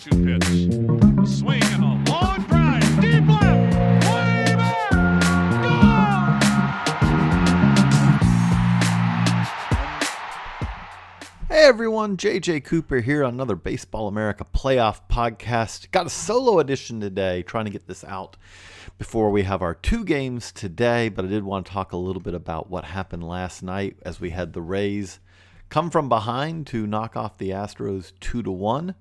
2 pitch. A swing and a long drive. Deep left. Way back. Hey everyone, JJ Cooper here on another Baseball America playoff podcast. Got a solo edition today, trying to get this out before we have our two games today, but I did want to talk a little bit about what happened last night as we had the Rays come from behind to knock off the Astros 2 to 1.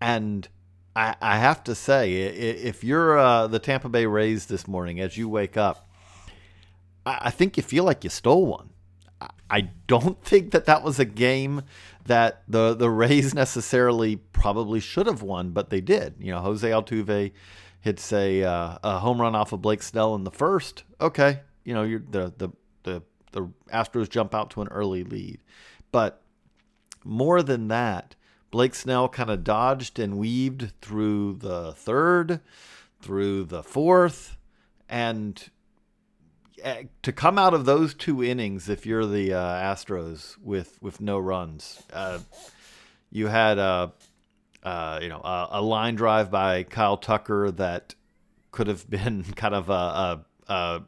And I, I have to say, if you're uh, the Tampa Bay Rays this morning as you wake up, I, I think you feel like you stole one. I don't think that that was a game that the the Rays necessarily probably should have won, but they did. You know, Jose Altuve hits a uh, a home run off of Blake Snell in the first. Okay, you know, the the the the Astros jump out to an early lead, but more than that, Blake Snell kind of dodged and weaved through the third, through the fourth, and eh, to come out of those two innings, if you're the uh, Astros with with no runs, uh, you had a uh, you know a, a, line drive by Kyle Tucker that could have been kind of a, a, a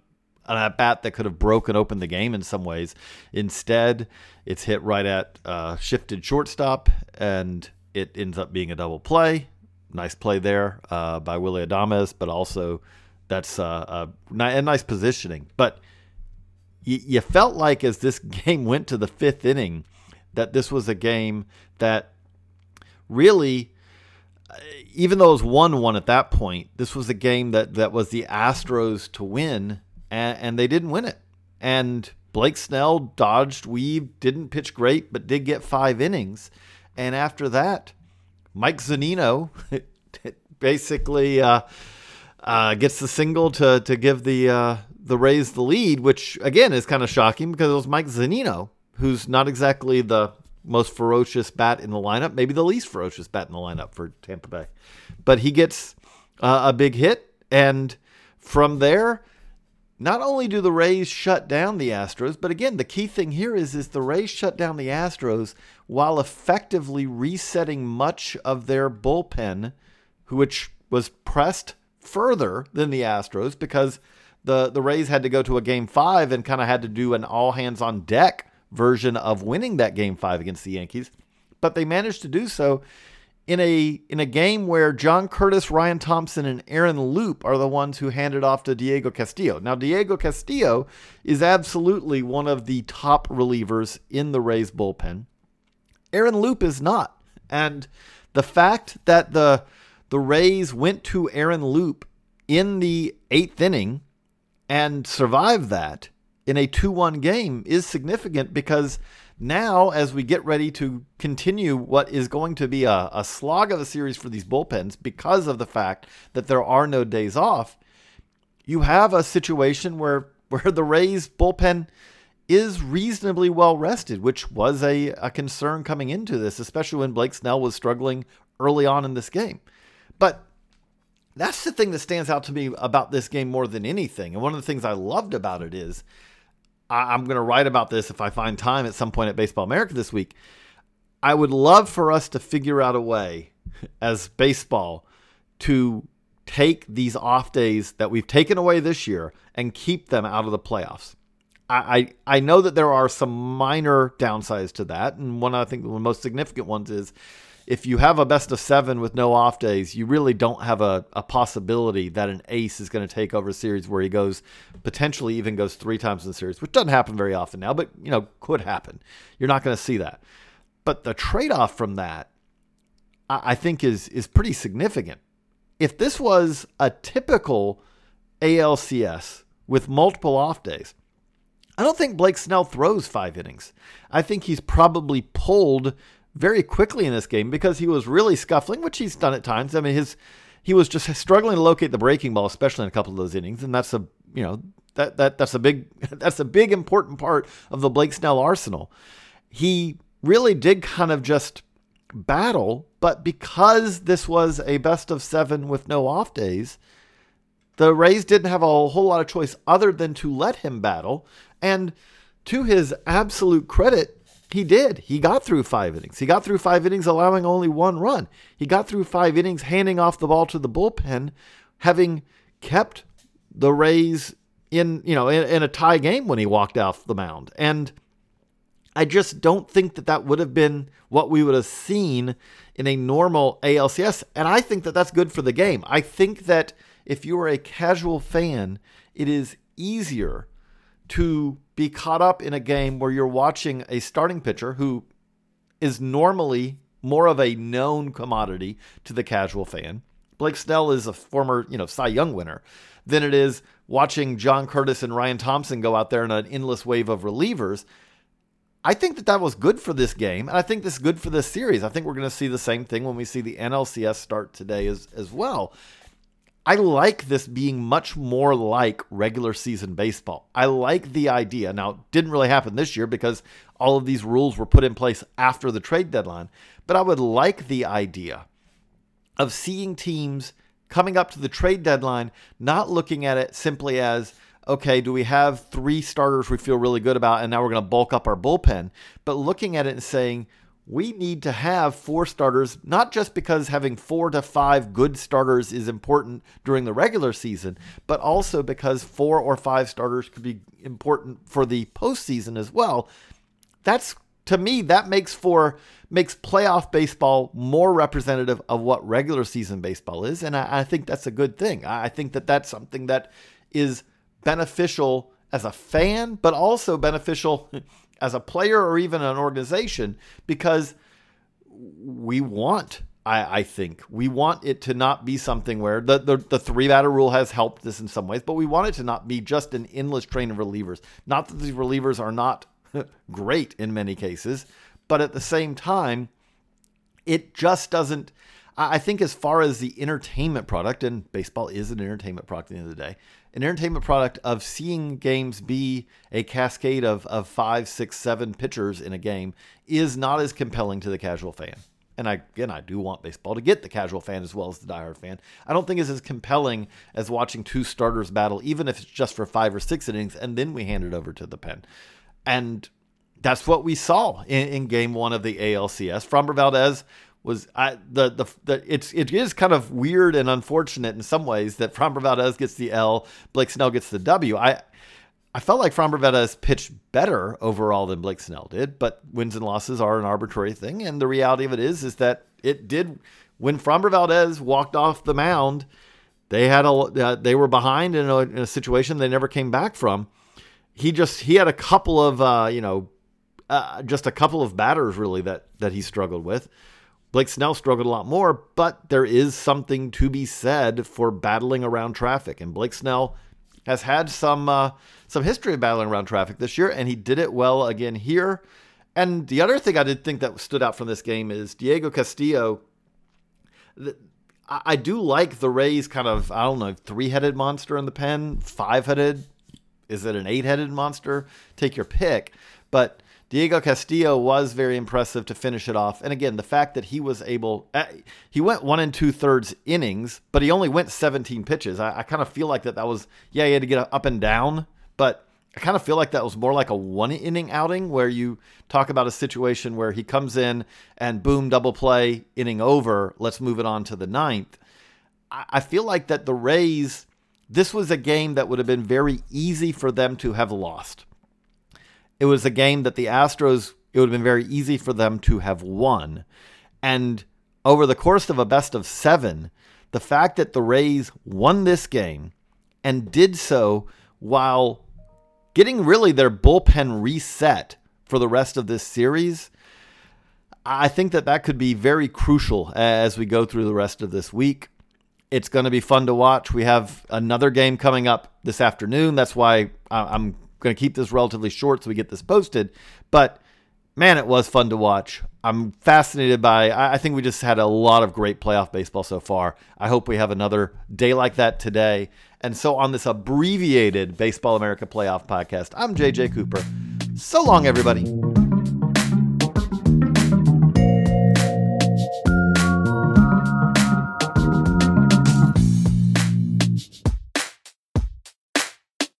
an at bat that could have broken open the game in some ways. Instead, it's hit right at uh, shifted shortstop, and it ends up being a double play. Nice play there uh, by Willie Adames, but also that's uh, a, a, nice positioning. But you, you felt like as this game went to the fifth inning, that this was a game that really even though it was 1 1 at that point, this was a game that, that was the Astros to win, and, and they didn't win it. And Blake Snell dodged, weaved, didn't pitch great, but did get five innings. And after that, Mike Zunino basically uh, uh, gets the single to, to give the, uh, the Rays the lead, which again is kind of shocking because it was Mike Zunino, who's not exactly the most ferocious bat in the lineup, maybe the least ferocious bat in the lineup for Tampa Bay. But he gets uh, a big hit, and from there, not only do the Rays shut down the Astros, but again, the key thing here is is the Rays shut down the Astros while effectively resetting much of their bullpen, which was pressed further than the Astros because the the Rays had to go to a game 5 and kind of had to do an all hands on deck version of winning that game five against the Yankees, but they managed to do so in a in a game where John Curtiss, Ryan Thompson, and Aaron Loup are the ones who handed off to Diego Castillo. Now, Diego Castillo is absolutely one of the top relievers in the Rays bullpen. Aaron Loup is not, and the fact that the the Rays went to Aaron Loup in the eighth inning and survived that in a 2 1 game is significant because now, as we get ready to continue what is going to be a, a slog of a series for these bullpens because of the fact that there are no days off, you have a situation where, where the Rays bullpen is reasonably well rested, which was a, a concern coming into this, especially when Blake Snell was struggling early on in this game. But that's the thing that stands out to me about this game more than anything. And one of the things I loved about it is I, am going to write about this if I find time at some point at Baseball America this week. I would love for us to figure out a way as baseball to take these off days that we've taken away this year and keep them out of the playoffs. I, I, I know that there are some minor downsides to that, and one I think the most significant ones is if you have a best of seven with no off days, you really don't have a, a possibility that an ace is going to take over a series where he goes potentially even goes three times in the series, which doesn't happen very often now, but you know could happen. You're not going to see that. But the trade off from that, I, I think, is is pretty significant. If this was a typical ALCS with multiple off days, I don't think Blake Snell throws five innings. I think he's probably pulled very quickly in this game because he was really scuffling, which he's done at times. I mean, his he was just struggling to locate the breaking ball, especially in a couple of those innings, and that's a you know that that that's a big that's a big important part of the Blake Snell arsenal. He really did kind of just battle, but because this was a best of seven with no off days, the Rays didn't have a whole lot of choice other than to let him battle. And to his absolute credit, he did. He got through five innings. He got through five innings, allowing only one run. He got through five innings, handing off the ball to the bullpen, having kept the Rays in you know in, in a tie game when he walked off the mound. And I just don't think that that would have been what we would have seen in a normal ALCS. And I think that that's good for the game. I think that if you are a casual fan, it is easier to be caught up in a game where you're watching a starting pitcher who is normally more of a known commodity to the casual fan. Blake Snell is a former, you know, Cy Young winner. Than it is watching John Curtiss and Ryan Thompson go out there in an endless wave of relievers. I think that that was good for this game, and I think this is good for this series. I think we're going to see the same thing when we see the NLCS start today as as well. I like this being much more like regular season baseball. I like the idea. Now, it didn't really happen this year because all of these rules were put in place after the trade deadline, but I would like the idea of seeing teams coming up to the trade deadline not looking at it simply as okay, do we have three starters we feel really good about and now we're going to bulk up our bullpen, but looking at it and saying, we need to have four starters, not just because having four to five good starters is important during the regular season, but also because four or five starters could be important for the postseason as well. That's to me, that makes for makes playoff baseball more representative of what regular season baseball is, and I, I think that's a good thing. I think that that's something that is beneficial as a fan, but also beneficial as a player or even an organization because we want I, I, think we want it to not be something where the, the, the three batter rule has helped this in some ways, but we want it to not be just an endless train of relievers. Not that these relievers are not great in many cases, but at the same time, it just doesn't. I think, as far as the entertainment product, and baseball is an entertainment product at the end of the day, an entertainment product of seeing games be a cascade of, of five, six, seven pitchers in a game is not as compelling to the casual fan. And I, again, I do want baseball to get the casual fan as well as the diehard fan. I don't think it's as compelling as watching two starters battle, even if it's just for five or six innings, and then we hand it over to the pen. And that's what we saw in, in game one of the ALCS. Framber Valdez was I the, the the it's it is kind of weird and unfortunate in some ways that Framber Valdez gets the L, Blake Snell gets the W. I I felt like Framber Valdez pitched better overall than Blake Snell did, but wins and losses are an arbitrary thing, and the reality of it is is that it did when Framber Valdez walked off the mound, they had a uh, they were behind in a, in a, situation they never came back from. He just he had a couple of uh, you know uh, just a couple of batters really that that he struggled with. Blake Snell struggled a lot more, but there is something to be said for battling around traffic. And Blake Snell has had some uh, some history of battling around traffic this year, and he did it well again here. And the other thing I did think that stood out from this game is Diego Castillo. I do like the Rays kind of I don't know three headed monster in the pen, five headed. Is it an eight headed monster? Take your pick, but Diego Castillo was very impressive to finish it off. And again, the fact that he was able, uh, he went one and two thirds innings, but he only went 17 pitches. I, I kind of feel like that that was, yeah, he had to get up and down, but I kind of feel like that was more like a one inning outing where you talk about a situation where he comes in and boom, double play, inning over. Let's move it on to the ninth. I, I feel like that the Rays, this was a game that would have been very easy for them to have lost it was a game that the Astros, it would have been very easy for them to have won. And over the course of a best of seven, the fact that the Rays won this game and did so while getting really their bullpen reset for the rest of this series, I think that that could be very crucial as we go through the rest of this week. It's going to be fun to watch. We have another game coming up this afternoon. That's why I'm going to keep this relatively short so we get this posted. But man, it was fun to watch. I'm fascinated by. I think we just had a lot of great playoff baseball so far. I hope we have another day like that today. And so on this abbreviated Baseball America Playoff podcast, I'm JJ Cooper. So long, everybody.